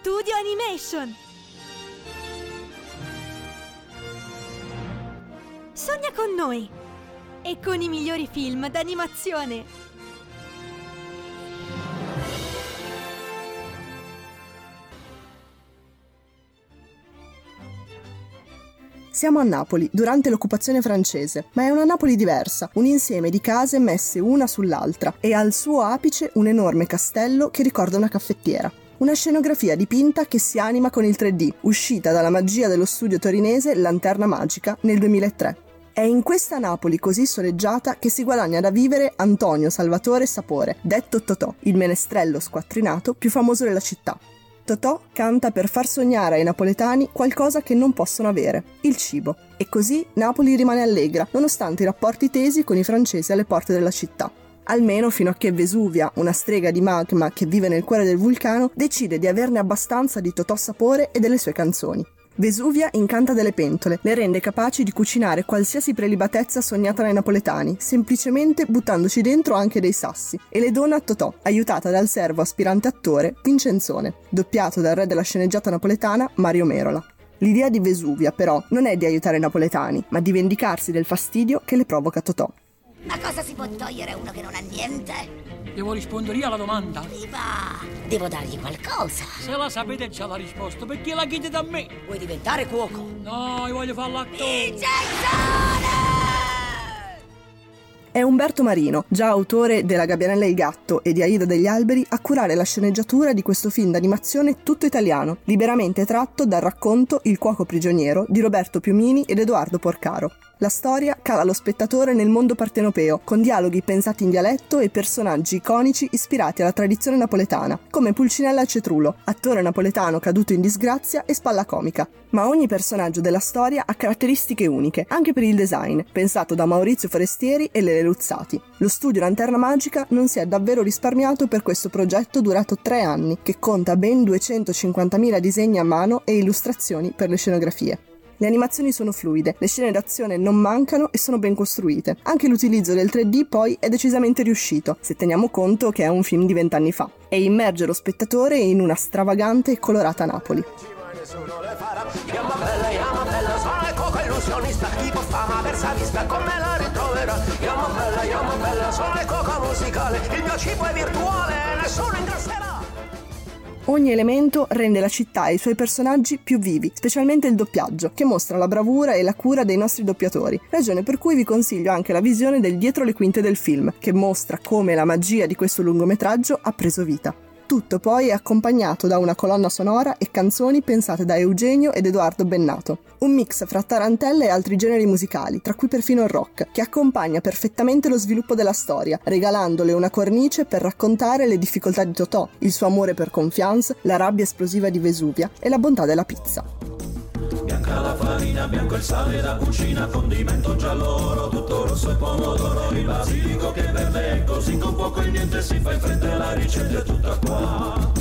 Studio Animation. Sogna con noi e con i migliori film d'animazione. Siamo a Napoli, durante l'occupazione francese, ma è una Napoli diversa, un insieme di case messe una sull'altra e al suo apice un enorme castello che ricorda una caffettiera. Una scenografia dipinta che si anima con il 3D, uscita dalla magia dello studio torinese Lanterna Magica nel 2003. È in questa Napoli così soleggiata che si guadagna da vivere Antonio Salvatore Sapore, detto Totò, il menestrello squattrinato più famoso della città. Totò canta per far sognare ai napoletani qualcosa che non possono avere, il cibo. E così Napoli rimane allegra, nonostante i rapporti tesi con i francesi alle porte della città. Almeno fino a che Vesuvia, una strega di magma che vive nel cuore del vulcano, decide di averne abbastanza di Totò Sapore e delle sue canzoni. Vesuvia incanta delle pentole, le rende capaci di cucinare qualsiasi prelibatezza sognata dai napoletani, semplicemente buttandoci dentro anche dei sassi, e le dona a Totò, aiutata dal servo aspirante attore Vincenzone, doppiato dal re della sceneggiata napoletana Mario Merola. L'idea di Vesuvia, però, non è di aiutare i napoletani, ma di vendicarsi del fastidio che le provoca Totò. Ma cosa si può togliere a uno che non ha niente? Devo rispondere io alla domanda. Viva! Devo dargli qualcosa. Se la sapete già la risposta, perché la chiedete a me? Vuoi diventare cuoco? No, io voglio fare l'attore. Vincenzo! È Umberto Marino, già autore della Gabbianella e il gatto e di Aida degli alberi, a curare la sceneggiatura di questo film d'animazione tutto italiano, liberamente tratto dal racconto Il cuoco prigioniero di Roberto Piumini ed Edoardo Porcaro. La storia cala lo spettatore nel mondo partenopeo, con dialoghi pensati in dialetto e personaggi iconici ispirati alla tradizione napoletana, come Pulcinella Cetrulo, attore napoletano caduto in disgrazia e spalla comica. Ma ogni personaggio della storia ha caratteristiche uniche, anche per il design, pensato da Maurizio Forestieri e Lele Luzzati. Lo studio Lanterna Magica non si è davvero risparmiato per questo progetto durato tre anni, che conta ben 250.000 disegni a mano e illustrazioni per le scenografie. Le animazioni sono fluide, le scene d'azione non mancano e sono ben costruite. Anche l'utilizzo del 3D poi è decisamente riuscito, se teniamo conto che è un film di vent'anni fa, e immerge lo spettatore in una stravagante e colorata Napoli. Il mio cibo è virtuale, nessuno ingrasserà Ogni elemento rende la città e i suoi personaggi più vivi, specialmente il doppiaggio, che mostra la bravura e la cura dei nostri doppiatori, ragione per cui vi consiglio anche la visione del dietro le quinte del film, che mostra come la magia di questo lungometraggio ha preso vita. Tutto poi è accompagnato da una colonna sonora e canzoni pensate da Eugenio ed Edoardo Bennato. Un mix fra tarantelle e altri generi musicali, tra cui perfino il rock, che accompagna perfettamente lo sviluppo della storia, regalandole una cornice per raccontare le difficoltà di Totò, il suo amore per Confiance, la rabbia esplosiva di Vesuvia e la bontà della pizza. Bianca la farina, bianco il sale da cucina, condimento giallo, tutto rosso e pomodoro, il basilico che verde, così con poco e niente si fa in fretta la ricetta è tutta qua.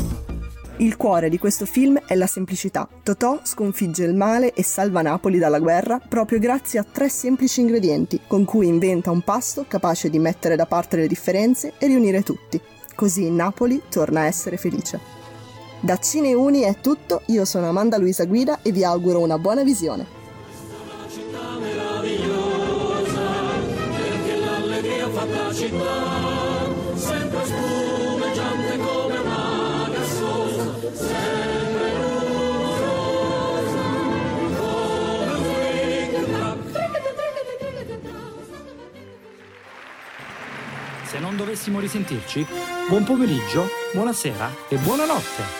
Il cuore di questo film è la semplicità. Totò sconfigge il male e salva Napoli dalla guerra proprio grazie a tre semplici ingredienti, con cui inventa un pasto capace di mettere da parte le differenze e riunire tutti. Così Napoli torna a essere felice. Da Cine Uni è tutto, io sono Amanda Luisa Guida e vi auguro una buona visione. Se non dovessimo risentirci, buon pomeriggio, buonasera e buonanotte.